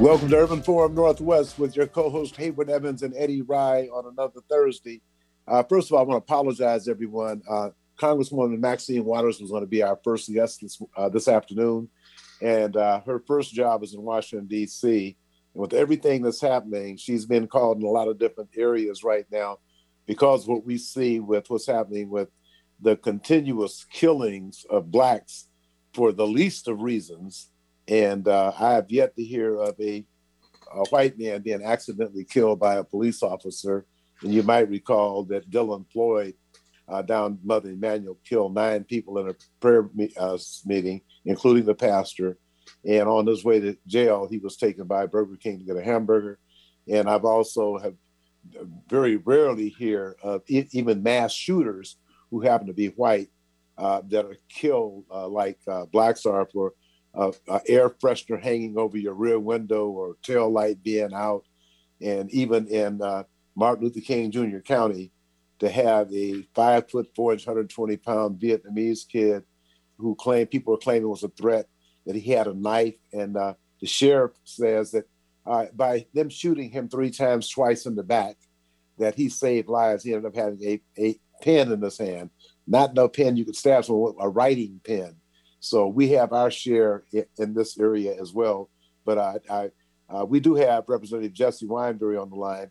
Welcome to Urban Forum Northwest with your co-host Hayward Evans and Eddie Rye on another Thursday. Uh, first of all, I want to apologize, everyone. Uh, Congresswoman Maxine Waters was going to be our first guest this, uh, this afternoon, and uh, her first job is in Washington D.C. And with everything that's happening, she's been called in a lot of different areas right now because what we see with what's happening with the continuous killings of blacks for the least of reasons and uh, I have yet to hear of a, a, white man being accidentally killed by a police officer. And you might recall that Dylan Floyd uh, down Mother Emanuel killed nine people in a prayer me- uh, meeting, including the pastor. And on his way to jail, he was taken by Burger King to get a hamburger. And I've also have very rarely hear of even mass shooters who happen to be white uh, that are killed uh, like uh, blacks are for uh, air freshener hanging over your rear window or tail light being out. And even in uh, Martin Luther King Jr. County, to have a five foot four inch, 120 pound Vietnamese kid who claimed people were claiming was a threat, that he had a knife. And uh, the sheriff says that uh, by them shooting him three times, twice in the back, that he saved lives. He ended up having a, a pen in his hand, not no pen you could stab someone with, a writing pen so we have our share in, this area as well. But I, I uh, we do have Representative Jesse Wineberry on the line,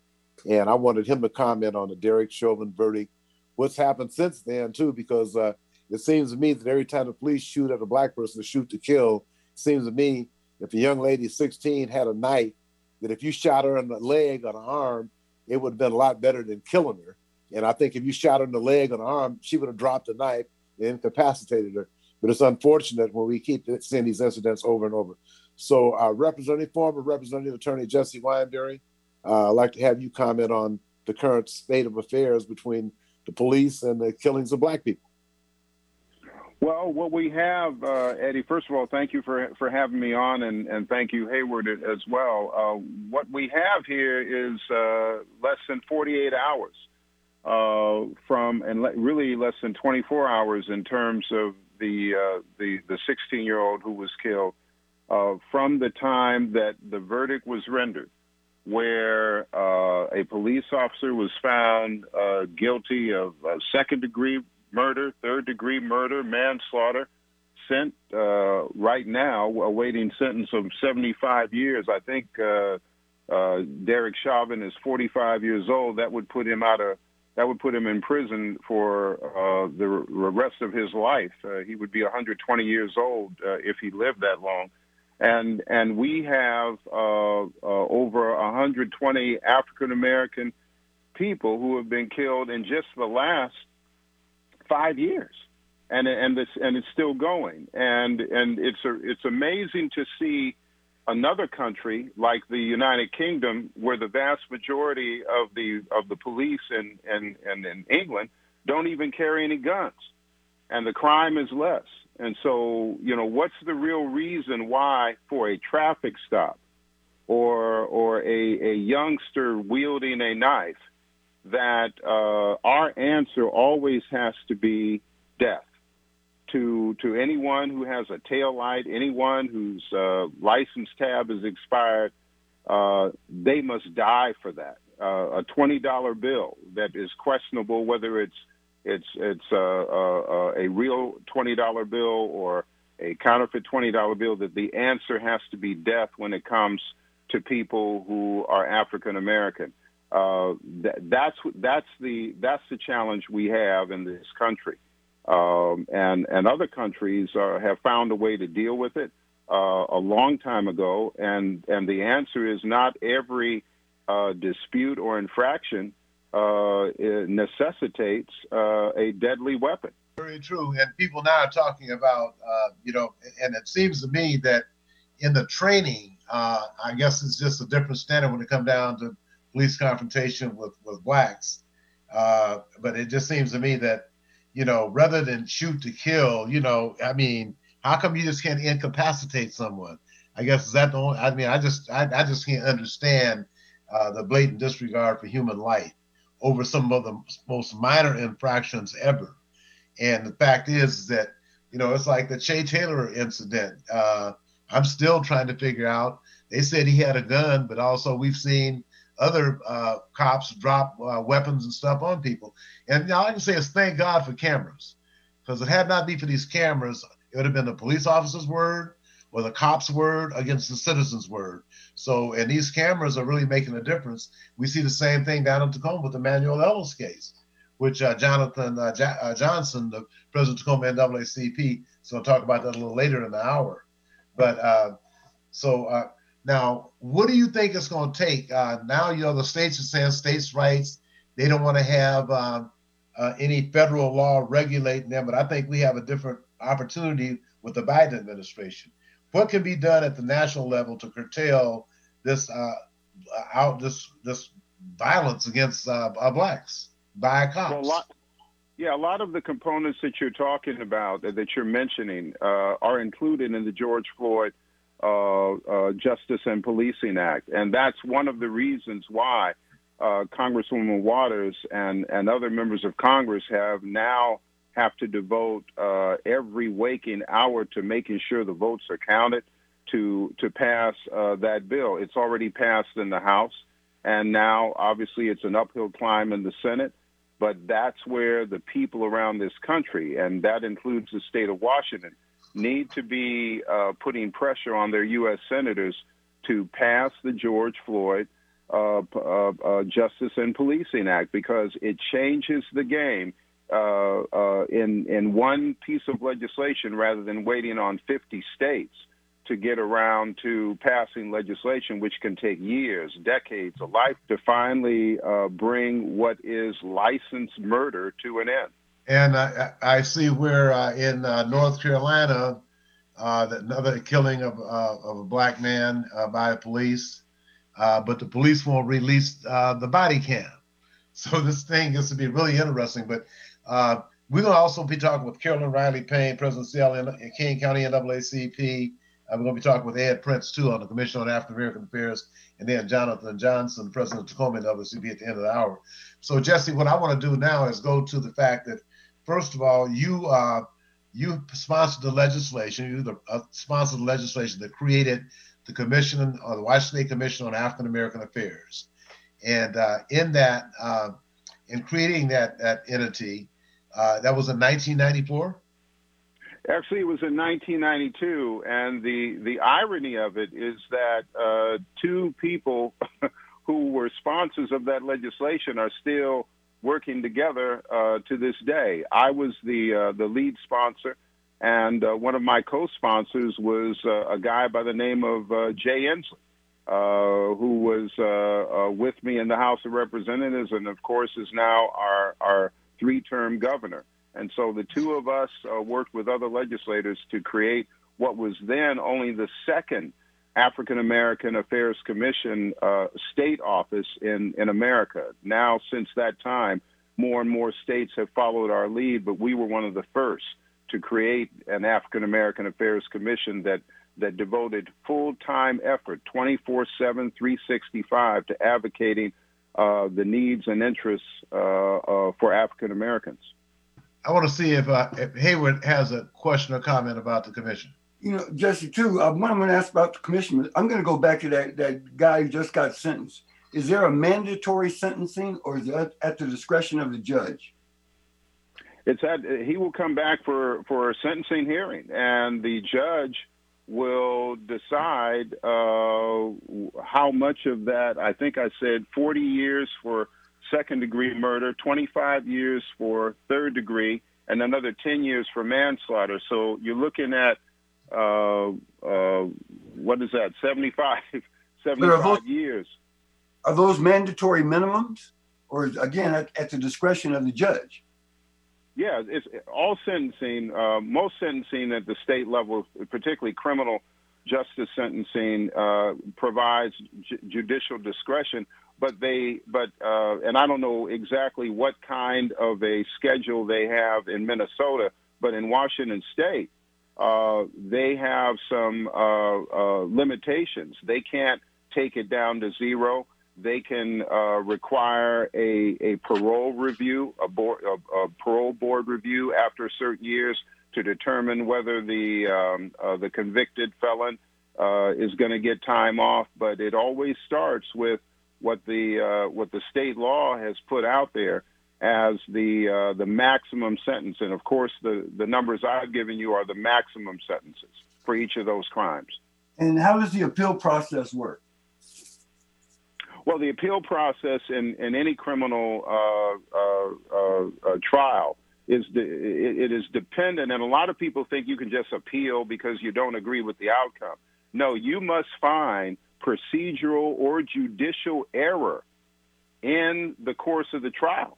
and I wanted him to comment on the Derek Chauvin verdict. What's happened since then too, because uh, it seems to me that every time the police shoot at a black person to shoot to kill, seems to me if a young lady 16 had a knife, that if you shot her in the leg or the arm, it would have been a lot better than killing her. And I think if you shot her in the leg or the arm, she would have dropped the knife and incapacitated her. But it's unfortunate when we keep seeing these incidents over and over. So, uh, Representative, former Representative Attorney Jesse Wineberry, uh, I'd like to have you comment on the current state of affairs between the police and the killings of black people. Well, what we have, uh, Eddie, first of all, thank you for, for having me on, and, and thank you, Hayward, as well. Uh, what we have here is uh, less than 48 hours uh, from, and le- really less than 24 hours in terms of the uh, the the 16 year old who was killed uh, from the time that the verdict was rendered, where uh, a police officer was found uh, guilty of uh, second degree murder, third degree murder, manslaughter, sent uh, right now awaiting sentence of 75 years. I think Derek Chauvin is 45 years old. That would put him out of that would put him in prison for uh, the rest of his life. Uh, he would be 120 years old uh, if he lived that long. And and we have uh, uh, over 120 African American people who have been killed in just the last five years, and and this and it's still going. And and it's a, it's amazing to see another country like the United Kingdom, where the vast majority of the of the police in in, in, in England don't even carry any guns, and the crime is less. And so, you know, what's the real reason why for a traffic stop or or a, a youngster wielding a knife that uh, our answer always has to be death to to anyone who has a tail light, anyone whose uh, license tab is expired, uh, they must die for that. Uh, a twenty dollar bill that is questionable whether it's it's it's a, a, a real twenty dollar bill or a counterfeit twenty dollar bill. That the answer has to be death when it comes to people who are African American. Uh, that, that's that's the that's the challenge we have in this country um, and and other countries uh, have found a way to deal with it uh, a long time ago. And and the answer is not every uh, dispute or infraction uh, necessitates uh, a deadly weapon. Very true. And people now are talking about uh, you know, and it seems to me that in the training, I guess it's just a different standard when it comes down to police confrontation with with blacks. but it just seems to me that you know, rather than shoot to kill, you know, I mean, how come you just can't incapacitate someone? I guess is that the only, I mean, I just, I, I just can't understand uh, the blatant disregard for human life over some of the most minor infractions ever. And the fact is that, you know, it's like the Che Taylor incident. Uh, I'm still trying to figure out they said he had a gun, but also we've seen other uh, cops drop uh, weapons and stuff on people. And all I can say is thank God for cameras, because it had not been for these cameras, it would have been the police officer's word or the cop's word against the citizen's word. So, and these cameras are really making a difference. We see the same thing down in Tacoma with the Manuel Ellis case, which uh, Jonathan uh, uh, Johnson, the president of Tacoma NAACP, is going to talk about that a little later in the hour. But uh, so now, what do you think it's going to take? Uh, now, you know, the states are saying states' rights. They don't want to have um, uh, any federal law regulating them, but I think we have a different opportunity with the Biden administration. What can be done at the national level to curtail this uh, out this this violence against uh, blacks by cops? Well, a lot, yeah, a lot of the components that you're talking about that you're mentioning uh, are included in the George Floyd uh, uh, Justice and Policing Act. And that's one of the reasons why uh, Congresswoman Waters and, and other members of Congress have now have to devote uh, every waking hour to making sure the votes are counted to to pass uh, that bill. It's already passed in the House, and now obviously it's an uphill climb in the Senate. But that's where the people around this country, and that includes the state of Washington, need to be uh, putting pressure on their U.S. senators to pass the George Floyd uh, uh, uh, Justice and Policing Act because it changes the game uh, uh, in in one piece of legislation rather than waiting on 50 states to get around to passing legislation, which can take years, decades, a life to finally bring what is licensed murder to an end. And I, I see where uh, in uh, North Carolina, uh, another killing of, uh, of a black man uh, by police, uh, but the police won't release the body cam. So this thing is to be really interesting. But we're going to also be talking with Carolyn Riley Payne, President of in King County NAACP. we're going to be talking with Ed Prince, too, on the Commission on African American Affairs, and then Jonathan Johnson, President of Tacoma NAACP at the end of the hour. So, Jesse, what I want to do now is go to the fact that first of all, you uh, you sponsored the legislation. You the, uh, sponsored the legislation that created the commission or the Washington State Commission on African American Affairs, and uh, in that, uh, in creating that that entity, uh, that was in 1994. Actually, it was in 1992, and the the irony of it is that uh, two people who were sponsors of that legislation are still working together uh, to this day. I was the uh, the lead sponsor, and uh, one of my co-sponsors was uh, a guy by the name of uh, Jay Inslee, uh, who was with me in the House of Representatives, and of course is now our our three-term governor. And so the two of us worked with other legislators to create what was then only the second African American Affairs Commission uh, state office in, in America. Now, since that time, more and more states have followed our lead, but we were one of the first to create an African American Affairs Commission that that devoted full time effort, 24 7, 365, to advocating uh, the needs and interests uh, uh for African Americans. I want to see if, uh, if Hayward has a question or comment about the commission you know, Jesse, too, uh, what I'm going to ask about the commission, I'm going to go back to that, that guy who just got sentenced. Is there a mandatory sentencing or is that at the discretion of the judge? It's at, he will come back for, for a sentencing hearing and the judge will decide uh, how much of that, I think I said 40 years for second degree murder, 25 years for third degree, and another 10 years for manslaughter. So you're looking at uh, uh, what is that, 75, 75 those, years. Are those mandatory minimums? Or again, at, at the discretion of the judge? Yeah, it's all sentencing, uh, most sentencing at the state level, particularly criminal justice sentencing, uh, provides j- judicial discretion. But they, but uh, and I don't know exactly what kind of a schedule they have in Minnesota, but in Washington State, uh, they have some uh, uh, limitations. They can't take it down to zero. They can uh, require a, a parole review, a, board, a, a, parole board review after certain years to determine whether the um, the convicted felon is going to get time off, but it always starts with what the what the state law has put out there as the uh, the maximum sentence. And of course, the the numbers I've given you are the maximum sentences for each of those crimes. And how does the appeal process work? Well, the appeal process in, in any criminal uh, uh, uh, uh trial is the, it, it is dependent, and a lot of people think you can just appeal because you don't agree with the outcome. No, you must find procedural or judicial error in the course of the trial.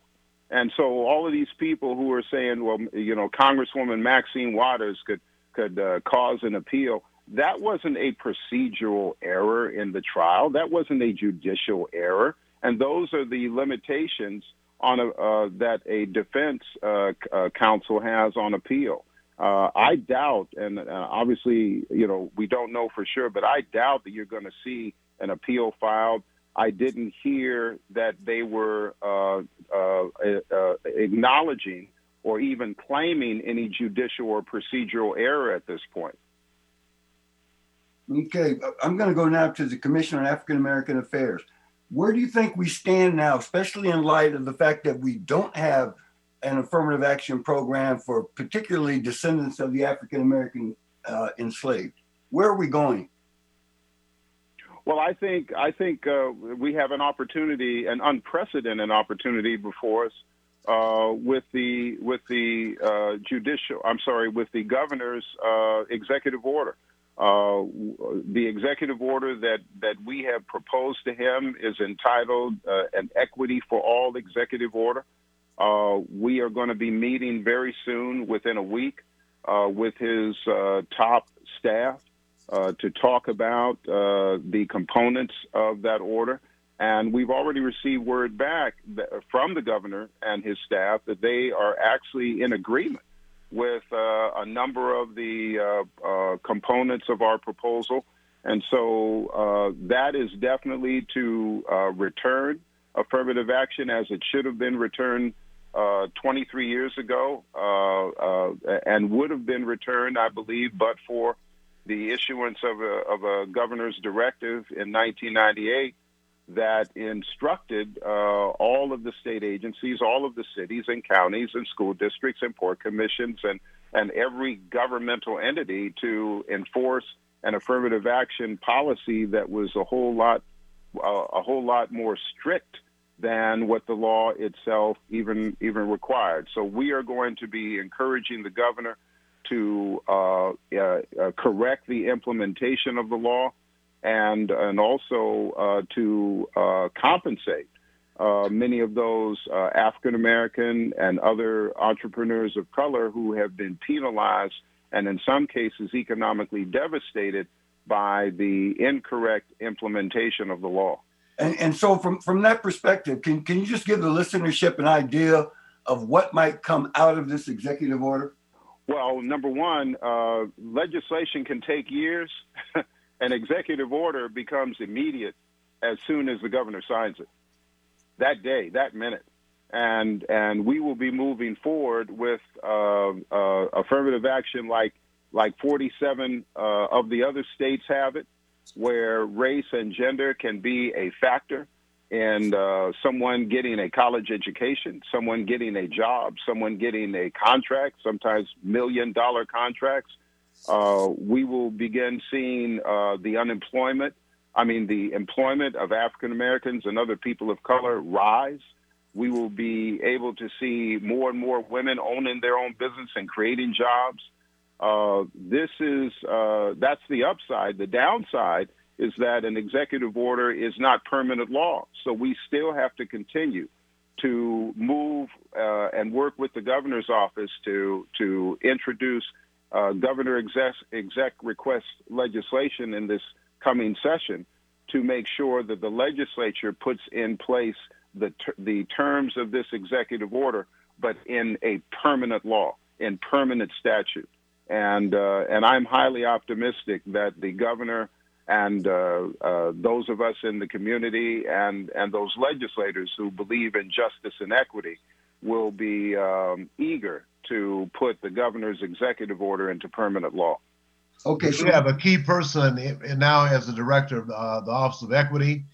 And so all of these people who are saying, well, you know, Congresswoman Maxine Waters could could uh, cause an appeal, that wasn't a procedural error in the trial. That wasn't a judicial error. And those are the limitations on a, uh, that a defense uh, uh, counsel has on appeal. Uh, I doubt, and uh, obviously, you know, we don't know for sure, but I doubt that you're going to see an appeal filed. I didn't hear that they were uh, acknowledging or even claiming any judicial or procedural error at this point. Okay, I'm going to go now to the Commission on African American Affairs. Where do you think we stand now, especially in light of the fact that we don't have an affirmative action program for particularly descendants of the African American uh, enslaved? Where are we going? Well, I think I think uh, we have an opportunity, an unprecedented opportunity before us uh, with the with the uh, judicial. I'm sorry, with the governor's uh, executive order. Uh, the executive order that, that we have proposed to him is entitled uh, an equity for all executive order. We are going to be meeting very soon, within a week, with his top staff uh, to talk about the components of that order. And we've already received word back from the governor and his staff that they are actually in agreement with uh, a number of the uh, uh, components of our proposal. And so uh, that is definitely to uh, return affirmative action as it should have been returned uh, 23 years ago and would have been returned, I believe, but for the issuance of a, of a governor's directive in 1998 that instructed uh, all of the state agencies, all of the cities and counties and school districts and port commissions and, and every governmental entity to enforce an affirmative action policy that was a whole lot uh, a whole lot more strict than what the law itself even even required. So we are going to be encouraging the governor to uh, uh, uh correct the implementation of the law and and also to compensate uh, many of those uh, African American and other entrepreneurs of color who have been penalized and in some cases economically devastated by the incorrect implementation of the law. And, and so from, from that perspective, can, can you just give the listenership an idea of what might come out of this executive order? Well, number one, uh, legislation can take years. an executive order becomes immediate as soon as the governor signs it. That day, that minute. And, and we will be moving forward with uh, uh, affirmative action like, like 47 uh, of the other states have it, where race and gender can be a factor in uh, someone getting a college education, someone getting a job, someone getting a contract, sometimes million dollar contracts, uh, we will begin seeing uh, the unemployment, I mean, the employment of African Americans and other people of color rise. We will be able to see more and more women owning their own business and creating jobs. Uh, this is uh, that's the upside. The downside is that an executive order is not permanent law, so we still have to continue to move uh, and work with the governor's office to to introduce uh, governor exec, exec request legislation in this coming session to make sure that the legislature puts in place the, ter- the terms of this executive order, but in a permanent law, in permanent statute. And, uh, and I'm highly optimistic that the governor and uh, uh, those of us in the community and, and those legislators who believe in justice and equity will be um, eager to put the governor's executive order into permanent law. Okay, so we have a key person now as the director of uh, the Office of Equity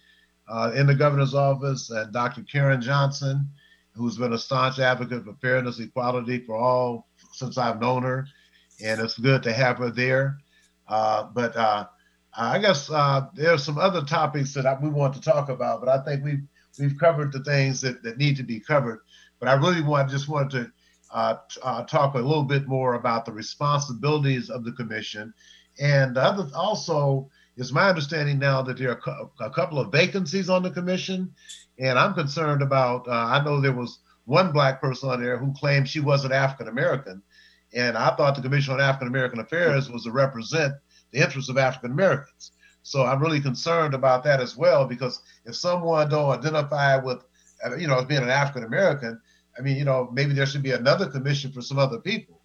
uh, in the governor's office, and Dr. Karen Johnson, who's been a staunch advocate for fairness, equality for all since I've known her, and it's good to have her there. Uh, but uh, I guess uh, there are some other topics that we want to talk about, but I think we've we've covered the things that, that need to be covered. But I really want just wanted to uh, uh, talk a little bit more about the responsibilities of the commission, and the other, also it's my understanding now that there are a couple of vacancies on the commission, and I'm concerned about. Uh, I know there was one black person on there who claimed she wasn't African American, and I thought the Commission on African American Affairs was to represent the interests of African Americans. So I'm really concerned about that as well because if someone don't identify with, uh, you know, as being an African American, I mean, you know, maybe there should be another commission for some other people.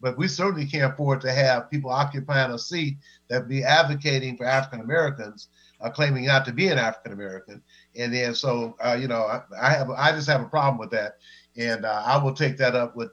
But we certainly can't afford to have people occupying a seat that be advocating for African Americans, uh, claiming not to be an African American. And then, so uh, you know, I, I, have, I just have a problem with that, and uh, I will take that up with.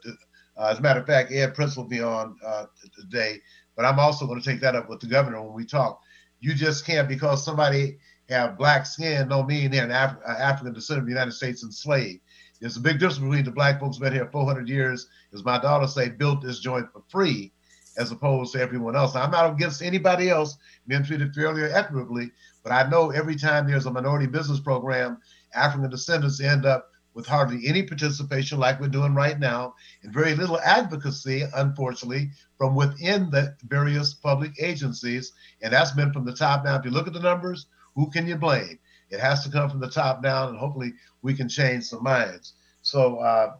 Uh, as a matter of fact, Ed Prince will be on uh, today, but I'm also going to take that up with the governor when we talk. You just can't because somebody have black skin don't mean they're an Af- uh, African descendant of the United States enslaved. There's a big difference between the black folks been here 400 years, as my daughter say, built this joint for free, as opposed to everyone else. Now, I'm not against anybody else being treated fairly or equitably, but I know every time there's a minority business program, African descendants end up with hardly any participation like we're doing right now, and very little advocacy, unfortunately, from within the various public agencies. And that's been from the top down. If you look at the numbers, who can you blame? It has to come from the top down, and hopefully we can change some minds. So, uh,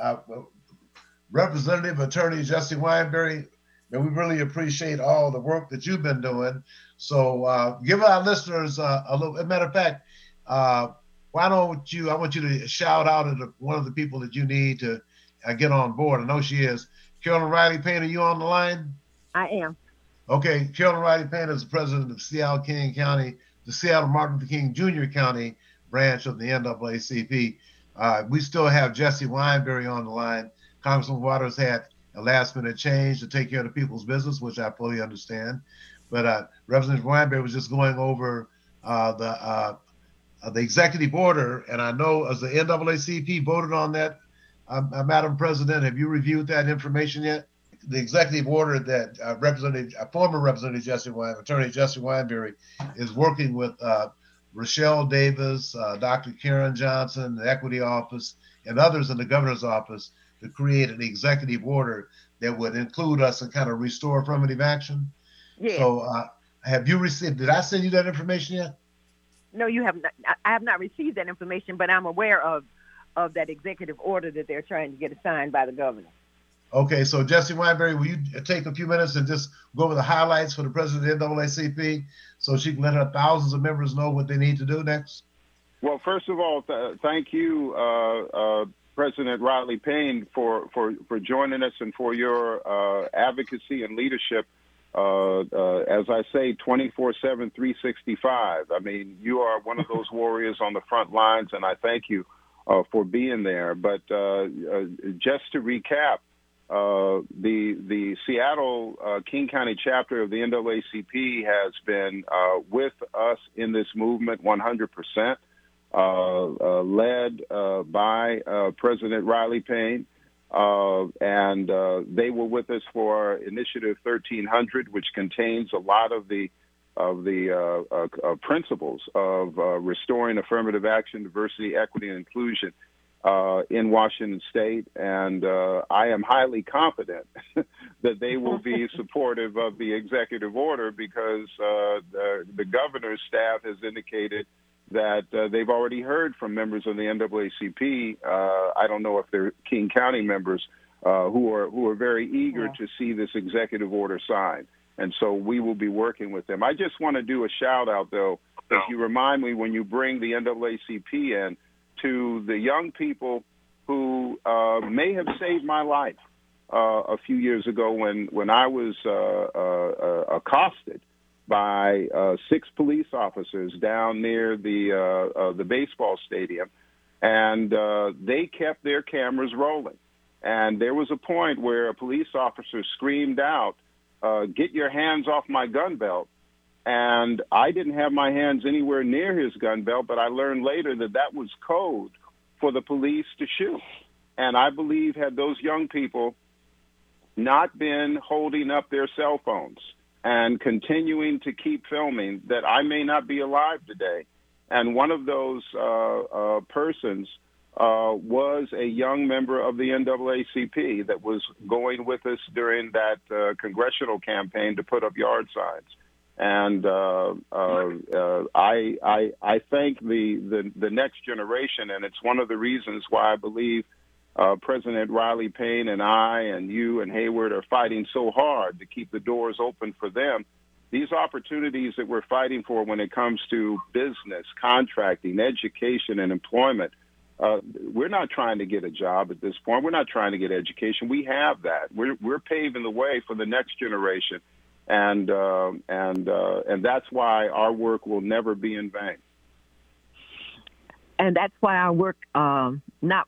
uh, Representative Attorney Jesse Wineberry, and we really appreciate all the work that you've been doing. So, uh, give our listeners uh, a little. Matter of fact, uh, why don't you? I want you to shout out to one of the people that you need to uh, get on board. I know she is. Carolyn Riley Payne, are you on the line? I am. Okay, Carolyn Riley Payne is the president of Seattle King County the Seattle Martin Luther King Jr. County branch of the NAACP. Uh, we still have Jesse Wineberry on the line. Congressman Waters had a last minute change to take care of the people's business, which I fully understand. But uh, Representative Wineberry was just going over uh, the uh, uh, the executive order, and I know as the NAACP voted on that, um, uh, Madam President, have you reviewed that information yet? the executive order that uh, Representative, uh, former Representative Jesse Wine, Attorney Jesse Wineberry, is working with uh, Rochelle Davis, uh, Dr. Karen Johnson, the Equity Office, and others in the governor's office to create an executive order that would include us and kind of restore affirmative action. Yeah. So, uh, have you received? Did I send you that information yet? No, you have not. I have not received that information, but I'm aware of of that executive order that they're trying to get signed by the governor. Okay, so Jesse Wineberry, will you take a few minutes and just go over the highlights for the president of the NAACP so she can let her thousands of members know what they need to do next? Well, first of all, th- thank you, uh, uh, President Riley Payne, for, for, for joining us and for your uh, advocacy and leadership. Uh, uh, as I say, 24 7, 365. I mean, you are one of those warriors on the front lines, and I thank you uh, for being there. But just to recap, uh, the the Seattle uh, King County chapter of the NAACP has been uh, with us in this movement 100%, uh, uh, led by President Riley Payne. And they were with us for Initiative 1300, which contains a lot of the of the principles of restoring affirmative action, diversity, equity, and inclusion uh, in Washington State, and uh, I am highly confident that they will be supportive of the executive order because uh, the, the, governor's staff has indicated that uh, they've already heard from members of the NAACP. Uh, I don't know if they're King County members uh, who are who are very eager yeah. to see this executive order signed, and so we will be working with them. I just want to do a shout out though. No. If you remind me when you bring the NAACP in to the young people who uh, may have saved my life uh, a few years ago when when I was uh, uh, uh accosted by uh, six police officers down near the the baseball stadium, and they kept their cameras rolling. And there was a point where a police officer screamed out uh, get your hands off my gun belt. And I didn't have my hands anywhere near his gun belt, but I learned later that that was code for the police to shoot. And I believe had those young people not been holding up their cell phones and continuing to keep filming, that I may not be alive today. And one of those uh, uh, persons uh, was a young member of the NAACP that was going with us during that uh, congressional campaign to put up yard signs. And uh, uh, I, I, I thank the, the, the next generation, and it's one of the reasons why I believe uh, President Riley Payne and I and you and Hayward are fighting so hard to keep the doors open for them. These opportunities that we're fighting for when it comes to business, contracting, education, and employment – uh, we're not trying to get a job at this point. We're not trying to get education. We have that. We're we're paving the way for the next generation, and uh, and uh, and that's why our work will never be in vain. And that's why our work um, not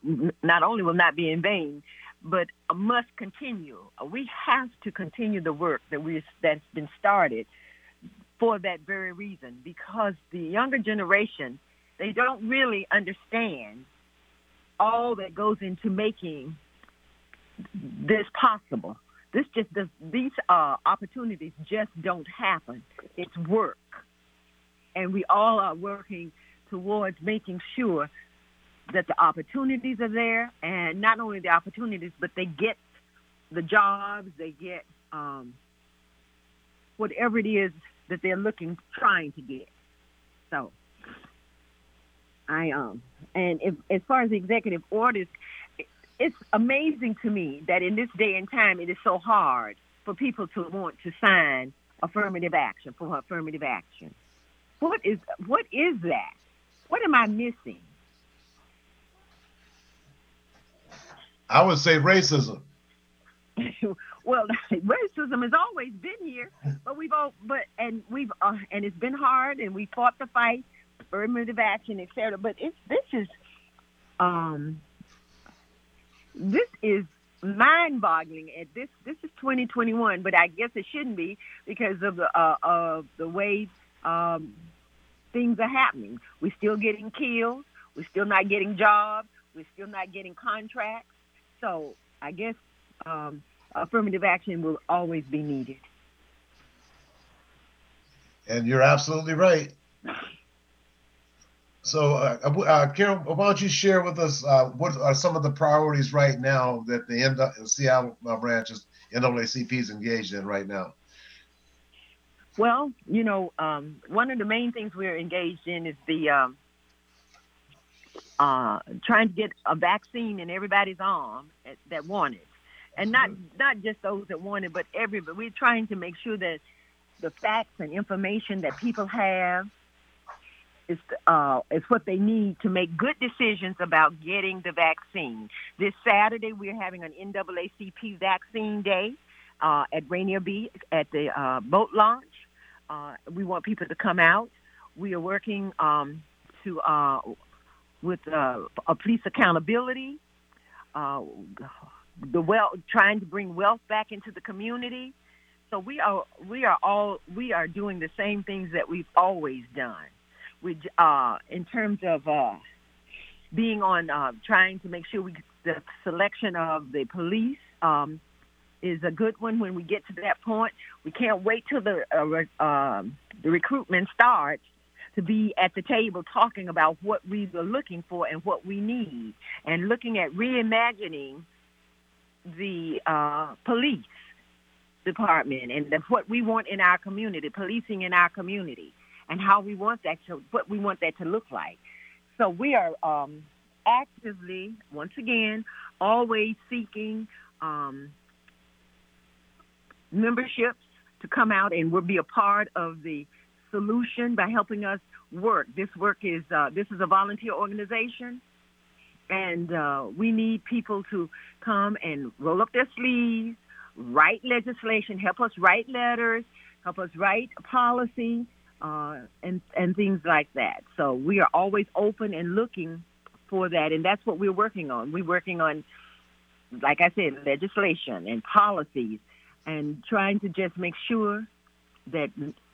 not only will not be in vain, but must continue. We have to continue the work that we that's been started for that very reason, because the younger generation they don't really understand all that goes into making this possible. This just these uh, opportunities just don't happen. It's work. And we all are working towards making sure that the opportunities are there and not only the opportunities, but they get the jobs, they get um, whatever it is that they're looking, trying to get. So I um and if, as far as the executive orders, it's amazing to me that in this day and time it is so hard for people to want to sign affirmative action for affirmative action. What is what is that? What am I missing? I would say racism. well, racism has always been here, but we've all but and we've uh, and it's been hard, and we fought the fight, affirmative action, etc. But it's this is um this is mind-boggling. At this this is 2021, but I guess it shouldn't be because of the uh, of the way um, things are happening. We're still getting killed. We're still not getting jobs. We're still not getting contracts. So I guess um, affirmative action will always be needed. And you're absolutely right. So, uh, uh, uh, Carol, why don't you share with us uh, what are some of the priorities right now that the Seattle uh, branch is NAACP is engaged in right now? Well, you know, um, one of the main things we're engaged in is the um, uh, trying to get a vaccine in everybody's arm that want it, and not not just those that want it, but everybody. We're trying to make sure that the facts and information that people have is uh, is what they need to make good decisions about getting the vaccine. This Saturday, we're having an NAACP Vaccine Day uh, at Rainier Beach at the uh, boat launch. Uh, we want people to come out. We are working um, to uh, with uh, a police accountability, the well, trying to bring wealth back into the community. So we are we are all we are doing the same things that we've always done we uh, in terms of uh, being on uh, trying to make sure we the selection of the police um, is a good one when we get to that point. We can't wait till the uh, uh, the recruitment starts to be at the table talking about what we are looking for and what we need, and looking at reimagining the uh, police department and the, what we want in our community, policing in our community and how we want that to what we want that to look like. So we are um, actively, once again, always seeking um, memberships to come out and will be a part of the solution by helping us work. This work is uh, this is a volunteer organization, and uh, we need people to come and roll up their sleeves, write legislation, help us write letters, help us write policy, uh, and and things like that. So we are always open and looking for that, and that's what we're working on. We're working on, like I said, legislation and policies, and trying to just make sure that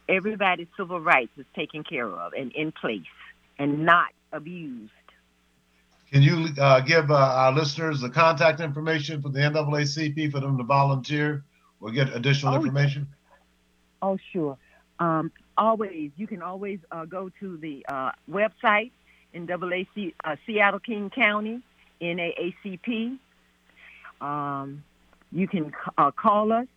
everybody's civil rights is taken care of and in place and not abused. Can you uh, give uh, our listeners the contact information for the NAACP for them to volunteer or get additional Oh, information? Oh, sure. Um, always, you can always uh, go to the uh, website in AAC, uh, Seattle King County, NAACP. Um, you can uh, call us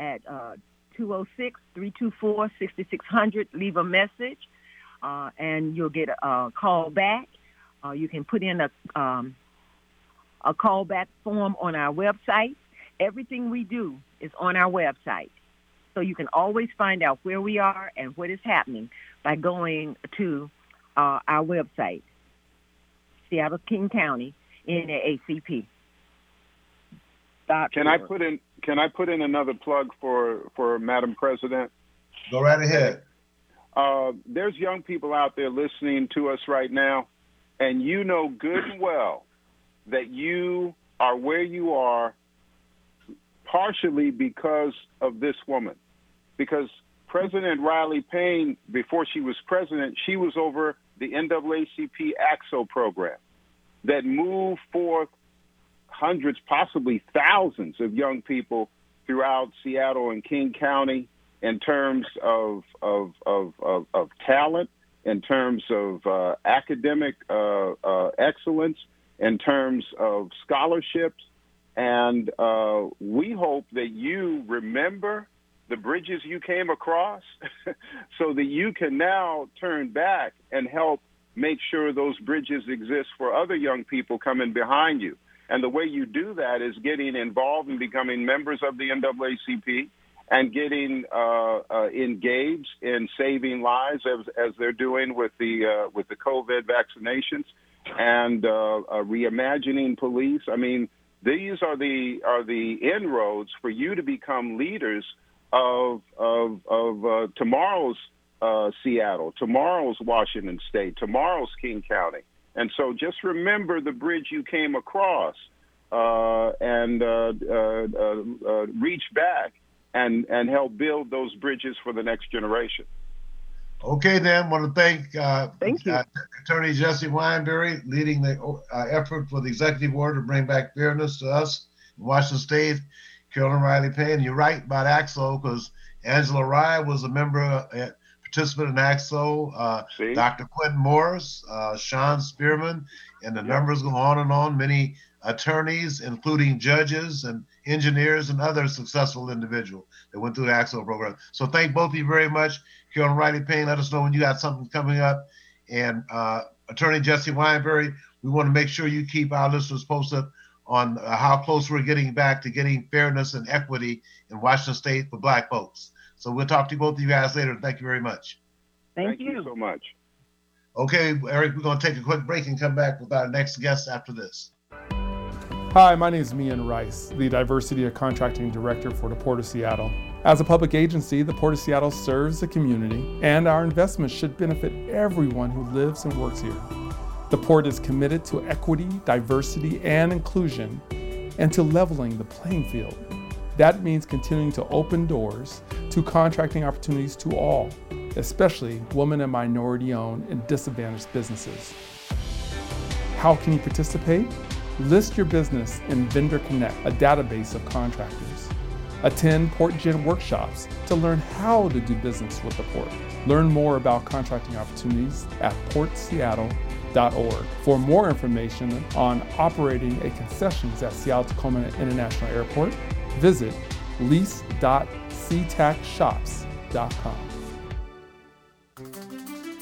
at uh, 206 324 6600, leave a message, uh, and you'll get a, a call back. Uh, you can put in a, um, a callback form on our website. Everything we do is on our website. So you can always find out where we are and what is happening by going to uh, our website, Seattle King County NAACP. Dot Can I org. put in Can I put in another plug for for Madam President? Go right ahead. Uh, there's young people out there listening to us right now, and you know good and well that you are where you are partially because of this woman. Because President Riley Payne, before she was president, she was over the NAACP ACT-SO program that moved forth hundreds, possibly thousands of young people throughout Seattle and King County in terms of of of, of, of talent, in terms of uh, academic uh, uh, excellence, in terms of scholarships, and uh, we hope that you remember the bridges you came across, so that you can now turn back and help make sure those bridges exist for other young people coming behind you. And the way you do that is getting involved and becoming members of the NAACP and getting uh, uh, engaged in saving lives as, as they're doing with the uh, with the COVID vaccinations and uh, uh, reimagining police. I mean, these are the are the inroads for you to become leaders of of of uh, tomorrow's Seattle, tomorrow's Washington State, tomorrow's King County. And so just remember the bridge you came across uh, and uh, uh, uh, reach back and, and help build those bridges for the next generation. Okay, then. Want to thank, uh, Thank you. uh, Attorney Jesse Wineberry leading the uh, effort for the executive order to bring back fairness to us in Washington State. Carolyn Riley Payne, you're right about ACT-SO because Angela Rye was a member, uh, participant in ACT-SO. Uh, Dr. Quinton Morris, uh, Sean Spearman, and the numbers go on and on. Many attorneys, including judges and engineers and other successful individuals that went through the ACT-SO program. So thank both of you very much. Carolyn Riley Payne, let us know when you got something coming up. And uh, Attorney Jesse Wineberry, we want to make sure you keep our listeners posted on uh, how close we're getting back to getting fairness and equity in Washington State for Black folks. So we'll talk to both of you guys later. Thank you very much. Thank, you so much. Okay, Eric, we're going to take a quick break and come back with our next guest after this. Hi, my name is Mian Rice, the Diversity and Contracting Director for the Port of Seattle. As a public agency, the Port of Seattle serves the community, and our investments should benefit everyone who lives and works here. The Port is committed to equity, diversity, and inclusion, and to leveling the playing field. That means continuing to open doors to contracting opportunities to all, especially women and minority owned and disadvantaged businesses. How can you participate? List your business in Vendor Connect, a database of contractors. Attend PortGen workshops to learn how to do business with the port. Learn more about contracting opportunities at portseattle.org. For more information on operating a concessions at Seattle Tacoma International Airport, visit lease.seatacshops.com.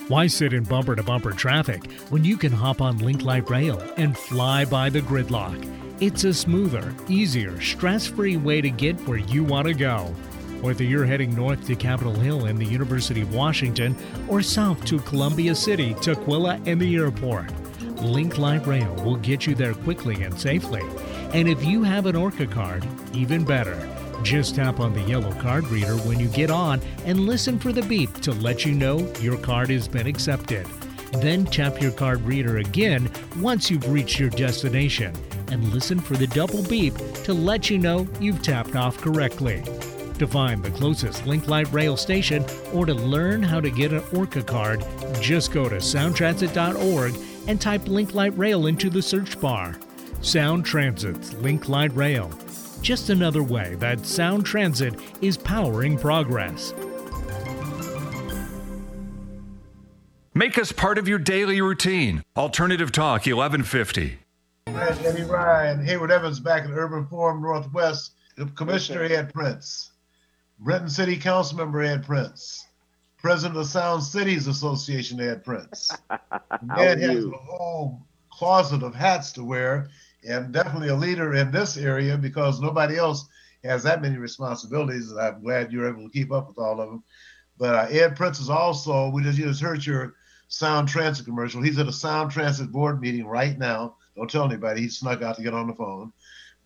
Why sit in bumper to bumper traffic when you can hop on Link Light Rail and fly by the gridlock? It's a smoother, easier, stress free way to get where you want to go. Whether you're heading north to Capitol Hill and the University of Washington or south to Columbia City, Tukwila, and the airport, Link Light Rail will get you there quickly and safely. And if you have an ORCA card, even better. Just tap on the yellow card reader when you get on and listen for the beep to let you know your card has been accepted. Then tap your card reader again once you've reached your destination. and listen for the double beep to let you know you've tapped off correctly. To find the closest Link Light Rail station or to learn how to get an ORCA card, just go to soundtransit.org and type Link Light Rail into the search bar. Sound Transit's Link Light Rail. Just another way that Sound Transit is powering progress. Make us part of your daily routine. Alternative Talk 1150. Eddie Ryan, Hayward Evans back at Urban Forum Northwest. Commissioner Ed Prince. Renton City Council member Ed Prince, President of the Sound Cities Association Ed Prince. Ed has a whole closet of hats to wear, and definitely a leader in this area because nobody else has that many responsibilities. And I'm glad you're able to keep up with all of them. But uh, Ed Prince is also, we just, you just heard your Sound Transit commercial. He's at a Sound Transit board meeting right now. Don't tell anybody. He snuck out to get on the phone.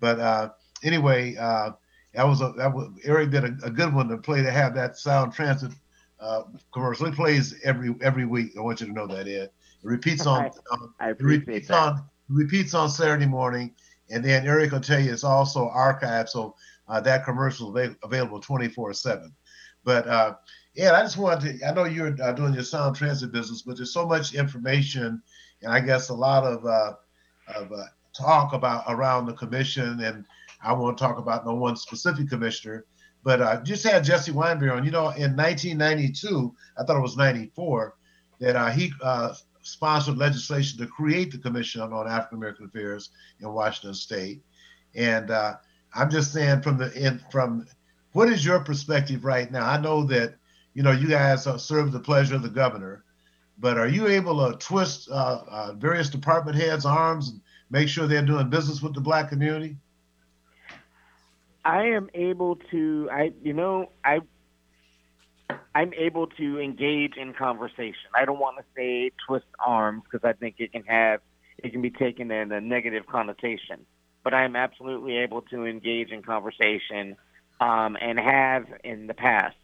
But uh, anyway, uh, that was a that was Eric did a, a good one to play to have that Sound Transit uh, commercial. He plays every every week. I want you to know that Ed. It repeats on. I, I appreciate repeats that. on repeats on Saturday morning, and then Eric will tell you it's also archived, so uh, that commercial is available twenty four seven. But uh, yeah, I just wanted to. I know you're uh, doing your Sound Transit business, but there's so much information, and I guess a lot of uh, of uh, talk about around the commission and I won't talk about no one specific commissioner, but uh, just had Jesse Wineberry on. You know, in 1992, I thought it was 94, that uh, he uh, sponsored legislation to create the Commission on African American Affairs in Washington State. And uh, I'm just saying, from the in, from what is your perspective right now? I know that you know you guys serve the pleasure of the governor, but are you able to twist uh, uh, various department heads' arms and make sure they're doing business with the black community? I am able to I you know I I'm able to engage in conversation. I don't want to say twist arms because I think it can have it can be taken in a negative connotation. But I am absolutely able to engage in conversation um, and have in the past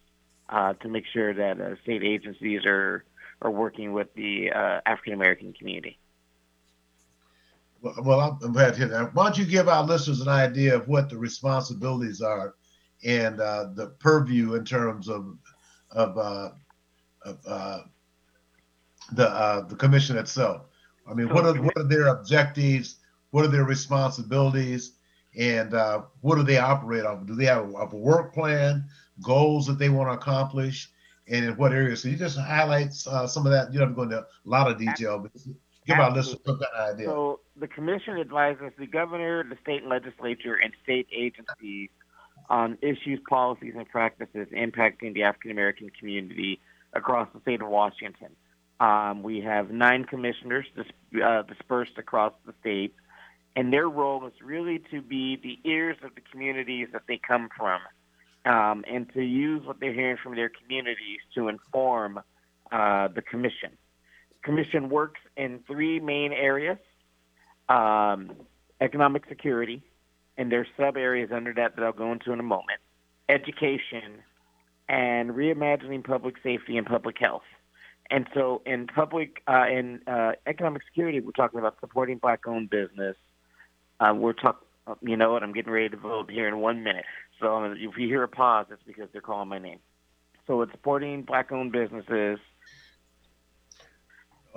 uh, to make sure that uh, state agencies are are working with the uh, African American community. Well, I'm glad to hear that. Why don't you give our listeners an idea of what the responsibilities are and uh, the purview in terms of of, uh, of uh, the uh, the commission itself? I mean, what are what are their objectives? What are their responsibilities? And uh, what do they operate on? Do they have a, a work plan, goals that they want to accomplish, and in what areas? So you just highlight uh, some of that. You don't have to go into a lot of detail, but give our listeners some kind of idea. So the commission advises the governor, the state legislature, and state agencies on issues, policies, and practices impacting the African American community across the state of Washington. Um, we have nine commissioners dis- uh, dispersed across the state, and their role is really to be the ears of the communities that they come from, um, and to use what they're hearing from their communities to inform uh, the commission. Commission works in three main areas um, economic security, and there's sub areas under that that I'll go into in a moment, education, and reimagining public safety and public health. And so, in public, uh, in uh, economic security, we're talking about supporting black-owned business. Uh, we're talking, you know what? I'm getting ready to vote here in one minute. So if you hear a pause, it's because they're calling my name. So it's supporting black-owned businesses,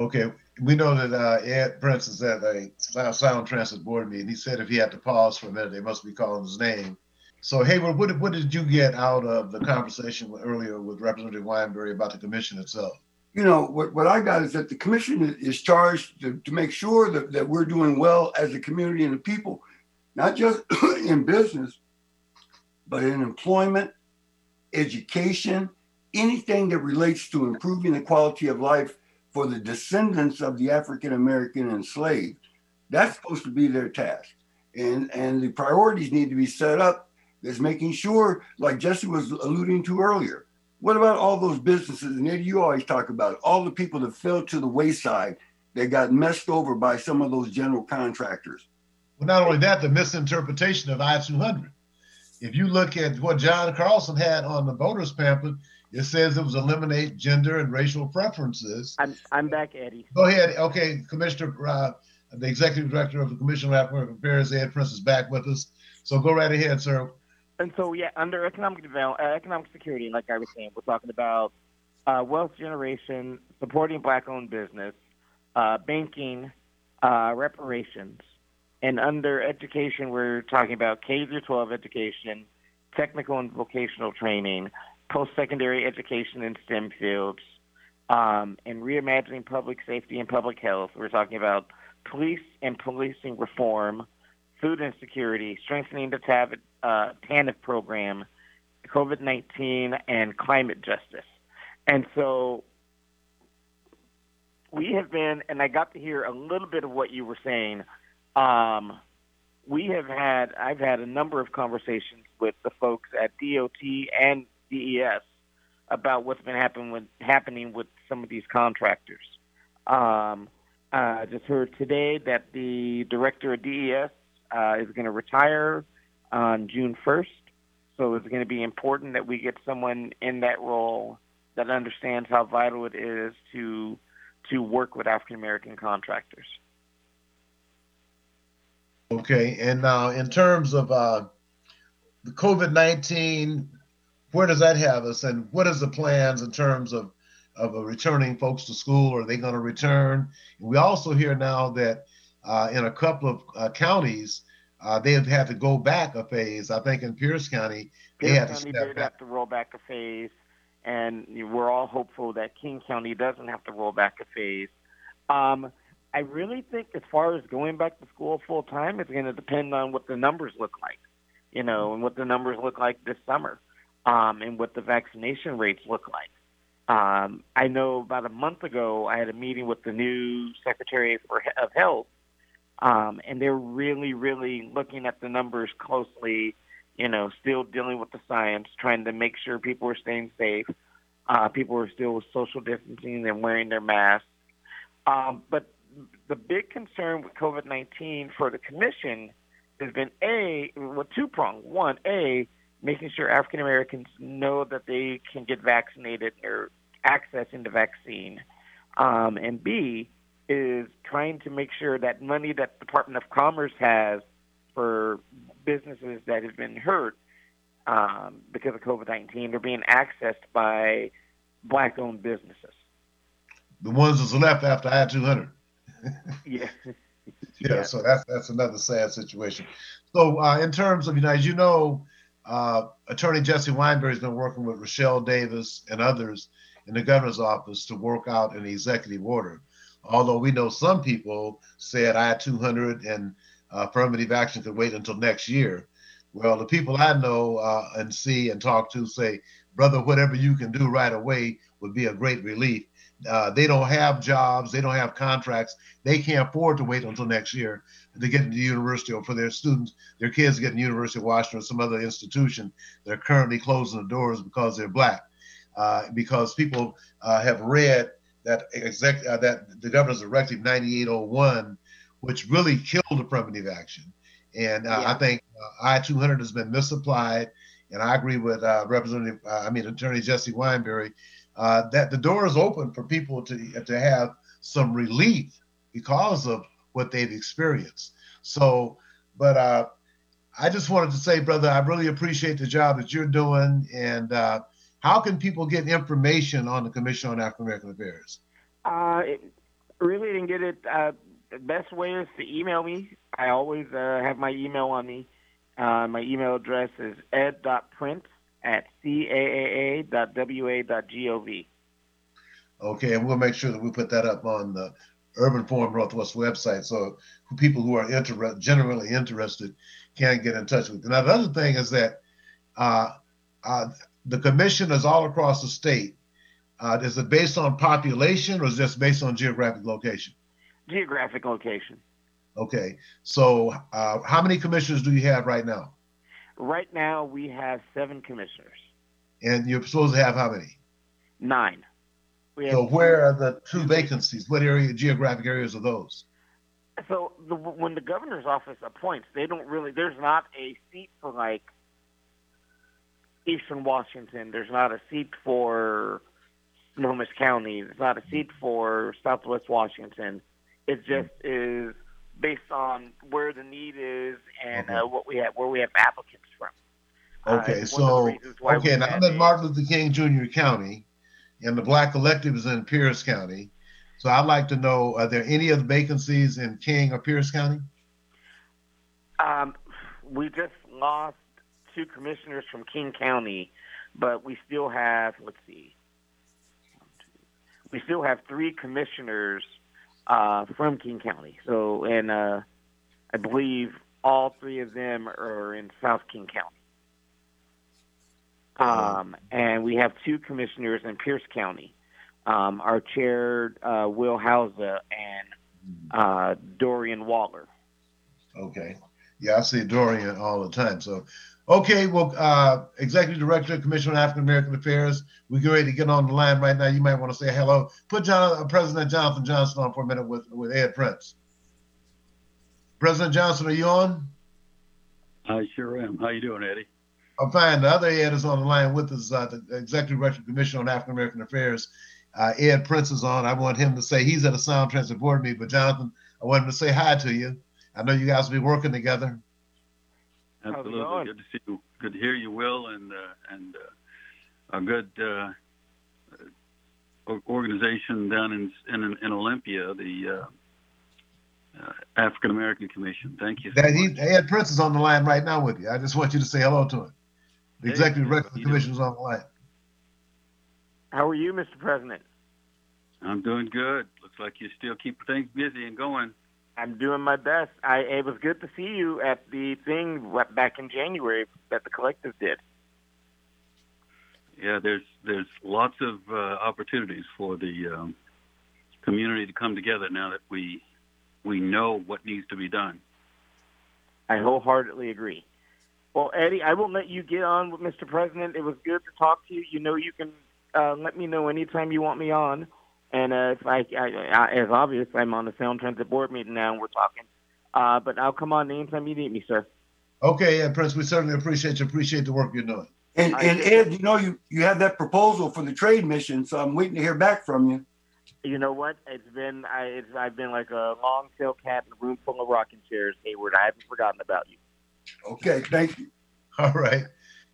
Okay, we know that uh, Ed Prince is at a Sound Transit board meeting. He said if he had to pause for a minute, they must be calling his name. So, Hayward, what, what did you get out of the conversation earlier with Representative Wineberry about the commission itself? You know, what, what I got is that the commission is charged to, to make sure that, that we're doing well as a community and the people, not just in business, but in employment, education, anything that relates to improving the quality of life for the descendants of the African American enslaved. That's supposed to be their task. And, and the priorities need to be set up as making sure, like Jesse was alluding to earlier, what about all those businesses? And Eddie, you always talk about it, all the people that fell to the wayside that got messed over by some of those general contractors. Well, not only that, the misinterpretation of I 200. If you look at what John Carlson had on the voters pamphlet, it says it was eliminate gender and racial preferences. I'm I'm back, Eddie. Go ahead. Okay, Commissioner uh, the executive director of the Commission on African Affairs, Ed Prince, is back with us. So go right ahead, sir. And so, yeah, under economic development, uh, economic security, like I was saying, we're talking about uh, wealth generation, supporting black-owned business, uh, banking, uh, reparations, and under education, we're talking about K through 12 education, technical and vocational training, post-secondary education in STEM fields, um, and reimagining public safety and public health. We're talking about police and policing reform, food insecurity, strengthening the TAV, uh, TANF program, COVID 19, and climate justice. And so we have been, and I got to hear a little bit of what you were saying. Um, we have had, I've had a number of conversations with the folks at DOT and DES about what's been happening with, happening with some of these contractors. Um, I uh, just heard today that the director of DES uh, is going to retire on June 1st. So it's going to be important that we get someone in that role that understands how vital it is to to work with African American contractors. Okay, and now in terms of uh, the COVID nineteen, where does that have us, and what is the plans in terms of of returning folks to school? Are they going to return? We also hear now that uh, in a couple of uh, counties, uh, they have had to go back a phase. I think in Pierce County, they Pierce had County to step back. have to roll back a phase, and we're all hopeful that King County doesn't have to roll back a phase. Um, I really think, as far as going back to school full time, it's going to depend on what the numbers look like, you know, and what the numbers look like this summer, um, and what the vaccination rates look like. Um, I know about a month ago, I had a meeting with the new Secretary for, of Health, um, and they're really, really looking at the numbers closely. You know, still dealing with the science, trying to make sure people are staying safe. Uh, people are still social distancing and wearing their masks. Um, but the big concern with COVID 19 for the commission has been A, well, two pronged. One, A, making sure African Americans know that they can get vaccinated or accessing the vaccine. Um, and B, is trying to make sure that money that the Department of Commerce has for businesses that have been hurt um, because of COVID 19 are being accessed by black owned businesses. The ones that's left after I 200. yeah. yeah, so that's that's another sad situation. So, uh, in terms of, you know, as you know, uh, Attorney Jesse Wineberry has been working with Rochelle Davis and others in the governor's office to work out an executive order. Although we know some people said I 200 and uh, affirmative action could wait until next year. Well, the people I know uh, and see and talk to say, brother, whatever you can do right away would be a great relief. Uh, they don't have jobs, they don't have contracts, they can't afford to wait until next year to get into university or for their students, their kids to get in University of Washington or some other institution. They're currently closing the doors because they're black. Uh, because people uh, have read that exec uh, that the governor's directive 9801, which really killed affirmative action. And uh, Yeah. I think uh, I-200 has been misapplied. And I agree with uh, Representative, uh, I mean Attorney Jesse Wineberry, uh, that the door is open for people to to have some relief because of what they've experienced. So, but uh, I just wanted to say, brother, I really appreciate the job that you're doing. And uh, how can people get information on the Commission on African American Affairs? Uh, it, really didn't get it. Uh, the best way is to email me. I always uh, have my email on me. Uh, my email address is ed.prince at caaa.wa.gov. Okay, and we'll make sure that we put that up on the Urban Forum Northwest website so people who are inter- generally interested can get in touch with. Now, the other thing is that uh, uh, the commission is all across the state. Uh, is it based on population or is this based on geographic location? Geographic location. Okay, so uh, how many commissioners do you have right now? Right now, we have seven commissioners. And you're supposed to have how many? Nine. Have So where are the two vacancies? What area, geographic areas are those? So the, when the governor's office appoints, they don't really. There's not a seat for like Eastern Washington. There's not a seat for Snohomish County. There's not a seat for Southwest Washington. It just is based on where the need is and Okay. uh, what we have, where we have applicants from. Uh, Okay, it's one of the so okay, now I'm in a- Martin Luther King Jr. County, and the Black Collective is in Pierce County. So I'd like to know: Are there any other vacancies in King or Pierce County? Um, we just lost two commissioners from King County, but we still have, let's see, we still have three commissioners uh, from King County. So, and uh, I believe all three of them are in South King County. Um, and we have two commissioners in Pierce County. Um, our chair, uh, Will Hausa, and uh, Dorian Waller. Okay. Yeah, I see Dorian all the time. So, okay, well, uh, Executive Director, of Commission on African American Affairs, we get ready to get on the line right now. You might want to say hello. Put John, uh, President Jonathan Johnson on for a minute with, with Ed Prince. President Johnson, are you on? I sure am. How you doing, Eddie? I'm fine. The other Ed is on the line with us, uh, the Executive Director, of the Commission on African American Affairs. Uh, Ed Prince is on. I want him to say he's at a Sound Transit Board meeting, but Jonathan, I want him to say hi to you. I know you guys will be working together. How's it Absolutely. going? Good to see you. Good to hear you, Will, and uh, and uh, a good uh, organization down in in, in Olympia, the uh, uh, African American Commission. Thank you. So That he. Ed Prince is on the line right now with you. I just want you to say hello to him. The Hey, Executive Ed, Director of the you Commission is on the line. How are you, Mr. President? I'm doing good. Looks like you still keep things busy and going. I'm doing my best. I it was good to see you at the thing back in January that the collective did. Yeah, there's there's lots of uh, opportunities for the um, community to come together now that we we know what needs to be done. I wholeheartedly agree. Well, Eddie, I won't let you get on with Mr. President. It was good to talk to you. You know, you can uh, let me know anytime you want me on. And uh, if I, I, I, as obvious, I'm on the Sound Transit Board meeting now, and we're talking. Uh, but I'll come on anytime you need me, sir. Okay, Ed Prince, we certainly appreciate you. Appreciate the work you're doing. And, I and just- Ed, you know, you, you have that proposal for the trade mission, so I'm waiting to hear back from you. You know what? It's been I, it's, I've been like a long tail cat in a room full of rocking chairs, Hayward. I haven't forgotten about you. Okay, thank you. All right.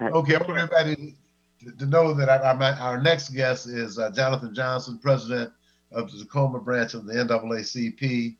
Okay, I want everybody to, to know that our, our, our next guest is uh, Jonathan Johnson, president of the Tacoma branch of the NAACP.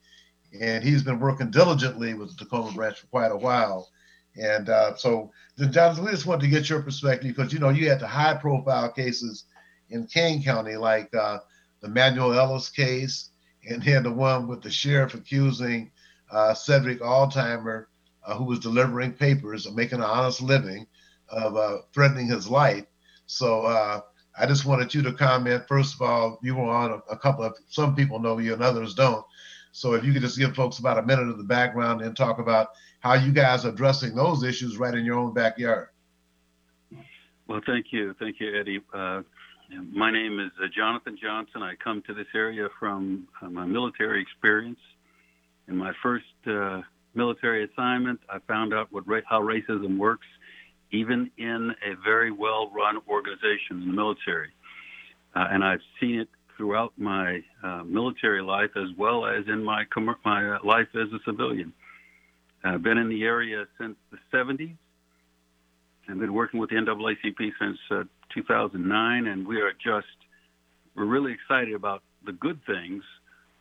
And he's been working diligently with the Tacoma branch for quite a while. And uh, so, then Jonathan, we just wanted to get your perspective because, you know, you had the high profile cases in Kane County, like uh, the Manuel Ellis case, and then the one with the sheriff accusing uh, Sedrick Altheimer uh, who was delivering papers and making an honest living of uh, threatening his life. So uh, I just wanted you to comment. First of all, you were on a, a couple of, some people know you and others don't. So if you could just give folks about a minute of the background and talk about how you guys are addressing those issues right in your own backyard. Well, thank you, thank you, Eddie. Uh, my name is uh, Jonathan Johnson. I come to this area from uh, my military experience. In my first uh, military assignment, I found out what how racism works, even in a very well-run organization in the military, uh, and I've seen it throughout my uh, military life as well as in my com- my uh, life as a civilian. I've been in the area since the 70s. I've been working with the NAACP since uh, 2009, and we are just we're really excited about the good things.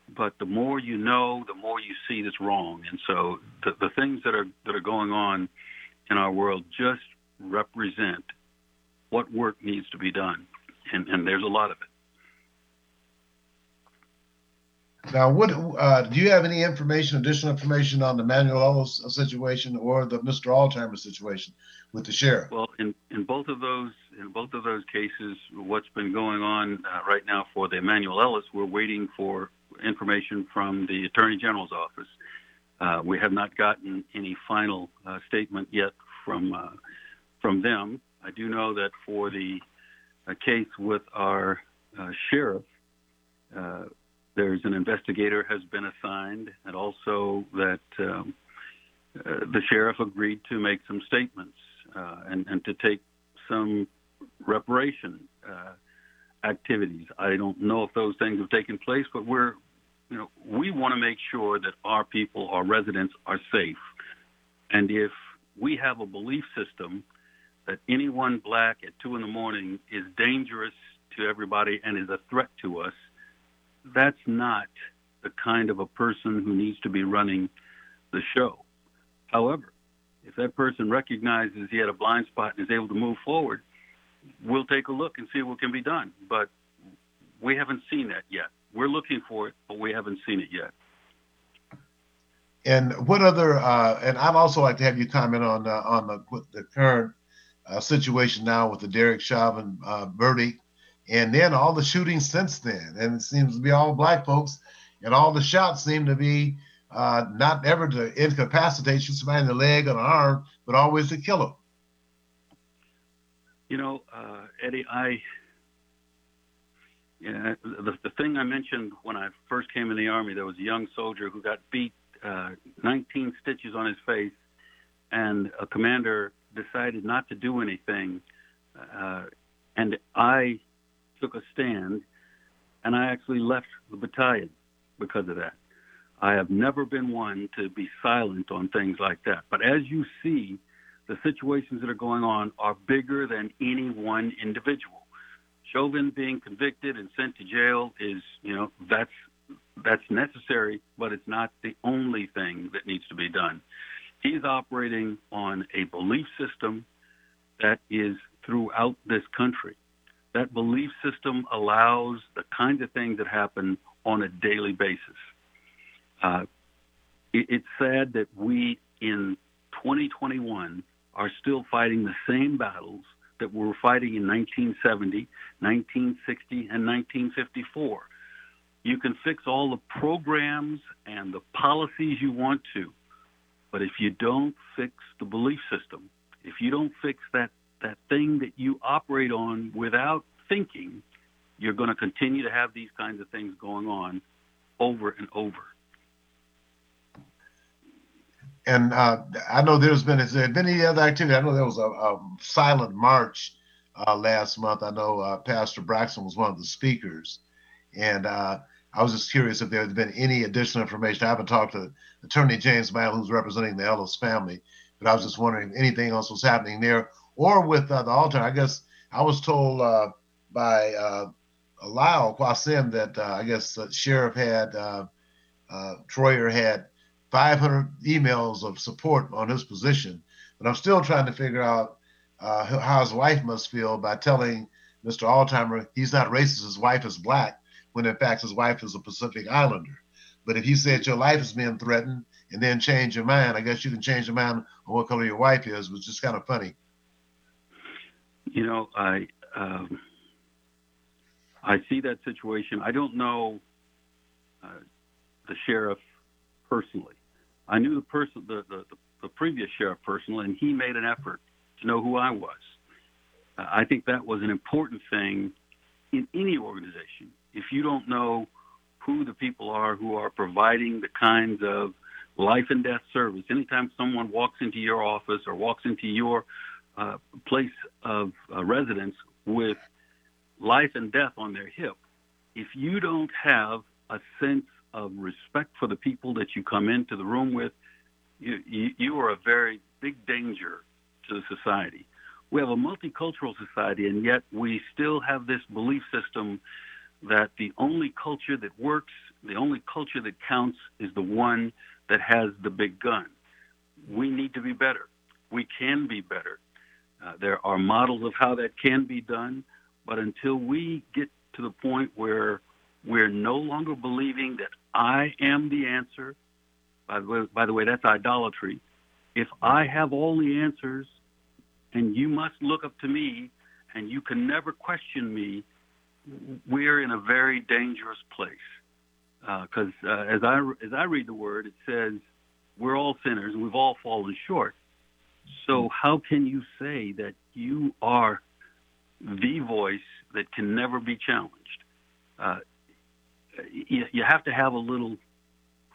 But the more you know, the more you see that's wrong, and so the, the things that are that are going on in our world just represent what work needs to be done, and, and there's a lot of it. Now, what uh, do you have any information, additional information on the Manuel Ellis situation or the Mr. Altheimer situation with the sheriff? Well, in, in both of those in both of those cases, what's been going on uh, right now for the Emmanuel Ellis, we're waiting for information from the Attorney General's office. Uh, we have not gotten any final uh, statement yet from uh, from them. I do know that for the uh, case with our uh, sheriff, there's an investigator has been assigned, and also that um, the sheriff agreed to make some statements and, and to take some reparation activities. I don't know if those things have taken place, but we're you know, we want to make sure that our people, our residents, are safe. And if we have a belief system that anyone black at two in the morning is dangerous to everybody and is a threat to us, that's not the kind of a person who needs to be running the show. However, if that person recognizes he had a blind spot and is able to move forward, we'll take a look and see what can be done. But we haven't seen that yet. We're looking for it, but we haven't seen it yet. And what other? Uh, and I'd also like to have you comment on uh, on the the current uh, situation now with the Derek Chauvin uh, verdict, and then all the shootings since then. And it seems to be all black folks, and all the shots seem to be uh, not ever to incapacitate shoot somebody in the leg or the arm, but always to kill them. You know, uh, Eddie, I the, the thing I mentioned when I first came in the army, there was a young soldier who got beat uh, 19 stitches on his face, and a commander decided not to do anything. Uh, and I took a stand, and I actually left the battalion because of that. I have never been one to be silent on things like that. But as you see, the situations that are going on are bigger than any one individual. Chauvin being convicted and sent to jail is, you know, that's that's necessary, but it's not the only thing that needs to be done. He's operating on a belief system that is throughout this country. That belief system allows the kinds of things that happen on a daily basis. Uh, it, it's sad that we in 2021 are still fighting the same battles that we were fighting in 1970, 1960, and 1954. You can fix all the programs and the policies you want to, but if you don't fix the belief system, if you don't fix that, that thing that you operate on without thinking, you're going to continue to have these kinds of things going on over and over. And uh, I know there's been has there been any other activity? I know there was a, a silent march uh, last month. I know uh, Pastor Braxton was one of the speakers, and uh, I was just curious if there had been any additional information. I haven't talked to Attorney James Mann, who's representing the Ellis family, but I was just wondering if anything else was happening there or with uh, the altar. I guess I was told uh, by uh, Lyle Quasim that I guess the sheriff had Troyer had 500 emails of support on his position. But I'm still trying to figure out uh, how his wife must feel by telling Mr. Altheimer he's not racist, his wife is black, when in fact his wife is a Pacific Islander. But if he said your life is being threatened and then change your mind, I guess you can change your mind on what color your wife is, which is kind of funny. You know, I um, I see that situation. I don't know uh, the sheriff personally. I knew the person, the, the, the previous sheriff personally, and he made an effort to know who I was. Uh, I think that was an important thing in any organization. If you don't know who the people are who are providing the kinds of life and death service, anytime someone walks into your office or walks into your uh, place of uh, residence with life and death on their hip, if you don't have a sense of respect for the people that you come into the room with, you, you, you are a very big danger to society. We have a multicultural society, and yet we still have this belief system that the only culture that works, the only culture that counts, is the one that has the big gun. We need to be better. We can be better. Uh, there are models of how that can be done, but until we get to the point where we're no longer believing that I am the answer. By the way, by the way, that's idolatry. If I have all the answers, and you must look up to me, and you can never question me, we're in a very dangerous place. Because uh, uh, as I as I read the word, it says we're all sinners and we've all fallen short. So how can you say that you are the voice that can never be challenged? Uh, you, you have to have a little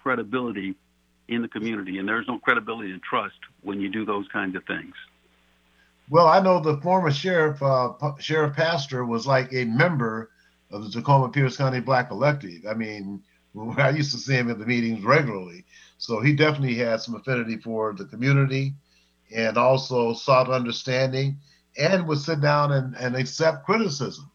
credibility in the community, and there's no credibility and trust when you do those kinds of things. Well, I know the former sheriff, uh, Sheriff Pastor, was like a member of the Tacoma Pierce County Black Collective. I mean, I used to see him at the meetings regularly. So he definitely had some affinity for the community and also sought understanding and would sit down and, and accept criticism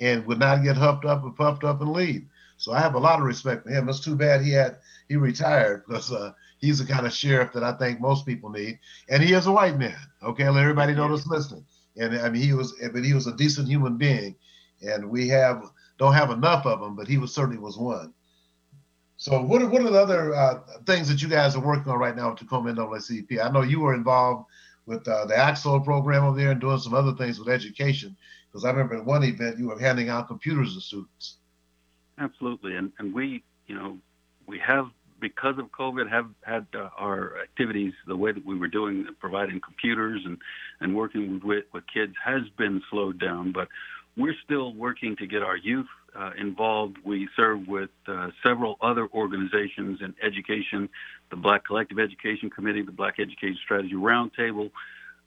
and would not get huffed up and puffed up and leave. So I have a lot of respect for him. It's too bad he had he retired because uh, he's the kind of sheriff that I think most people need, and he is a white man. Okay, let everybody know that's listening. And I mean, he was, but he was a decent human being, and we have don't have enough of them, but he was certainly was one. So what are, what are the other uh, things that you guys are working on right now with Tacoma NAACP? I know you were involved with uh, the ACT-SO program over there and doing some other things with education. Because I remember at one event you were handing out computers to students. Absolutely, and and we, you know, we have because of COVID have had uh, our activities the way that we were doing, providing computers and and working with with kids has been slowed down, but we're still working to get our youth uh, involved. We serve with uh, several other organizations in education, the Black Collective Education Committee, the Black Education Strategy Roundtable.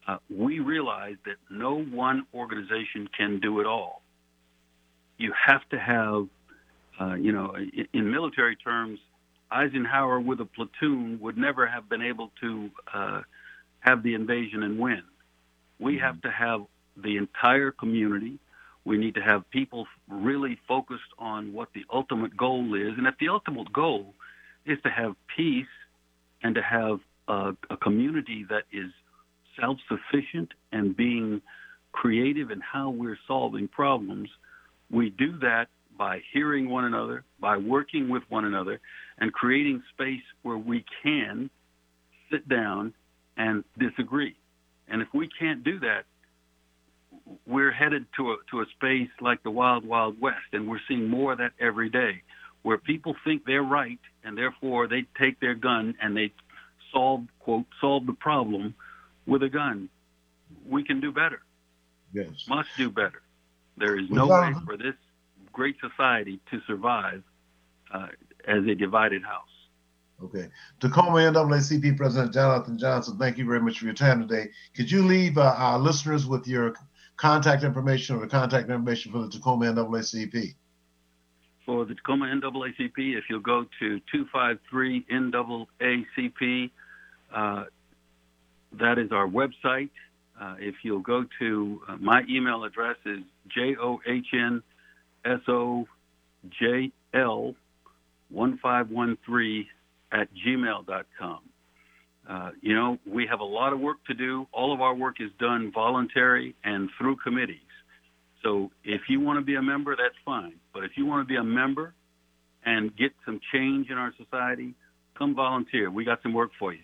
Uh, we realize that no one organization can do it all. You have to have, uh, you know, in, in, military terms, Eisenhower with a platoon would never have been able to uh, have the invasion and win. We have to have the entire community we need to have people really focused on what the ultimate goal is. And if the ultimate goal is to have peace and to have a, a community that is self sufficient and being creative in how we're solving problems, we do that by hearing one another, by working with one another, and creating space where we can sit down and disagree. And if we can't do that, we're headed to a to a space like the wild wild west and we're seeing more of that every day where people think they're right and therefore they take their gun and they solve quote solve the problem with a gun. We can do better. Yes. Must do better. There is no way for this great society to survive uh, as a divided house Okay. Tacoma NAACP President Jonathan Johnson, thank you very much for your time today. Could you leave uh, our listeners with your contact information or the contact information for the Tacoma NAACP? For the Tacoma NAACP, if you'll go to 253 NAACP, uh, that is our website. Uh, if you'll go to uh, my email address is j o h n s o j l 1513 at gmail.com. Uh, you know, we have a lot of work to do. All of our work is done voluntary and through committees. So if you want to be a member, that's fine. But if you want to be a member and get some change in our society, come volunteer. We got some work for you.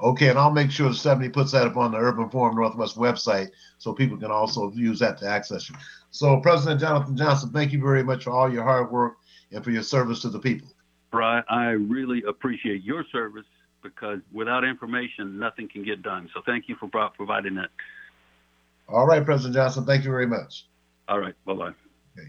Okay, and I'll make sure Stephanie puts that up on the Urban Forum Northwest website so people can also use that to access you. So, President Jonathan Johnson, thank you very much for all your hard work and for your service to the people. Brian, I really appreciate your service because without information, nothing can get done. So thank you for providing that. All right, President Johnson, thank you very much. All right, bye bye. Okay.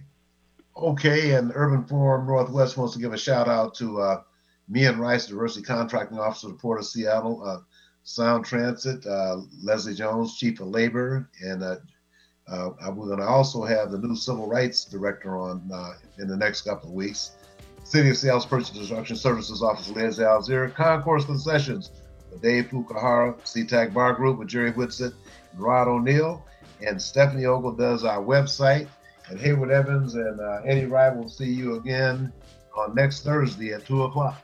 Okay, and Urban Forum Northwest wants to give a shout out to uh, Mian Rice, Diversity Contracting Officer of the Port of Seattle, uh, Sound Transit, uh, Leslie Jones, Chief of Labor, and uh, uh, we're going to also have the new Civil Rights Director on uh, in the next couple of weeks. City of Seattle's Purchase Construction Services Office, Liz Alzira, Concourse Concessions with Dave Fukuhara, SeaTac Bar Group with Jerry Whitsett and Rod O'Neill, and Stephanie Ogle does our website. And Hayward Evans and uh, Eddie Rye will see you again on next Thursday at 2 o'clock.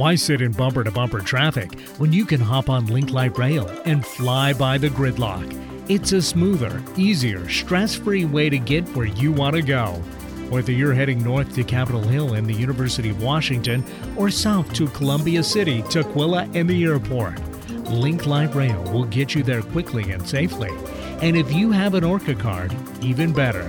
Why sit in bumper to bumper traffic when you can hop on Link Light Rail and fly by the gridlock? It's a smoother, easier, stress free way to get where you want to go. Whether you're heading north to Capitol Hill and the University of Washington or south to Columbia City, Tukwila, and the airport, Link Light Rail will get you there quickly and safely. And if you have an ORCA card, even better.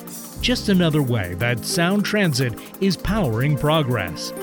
Just another way that Sound Transit is powering progress.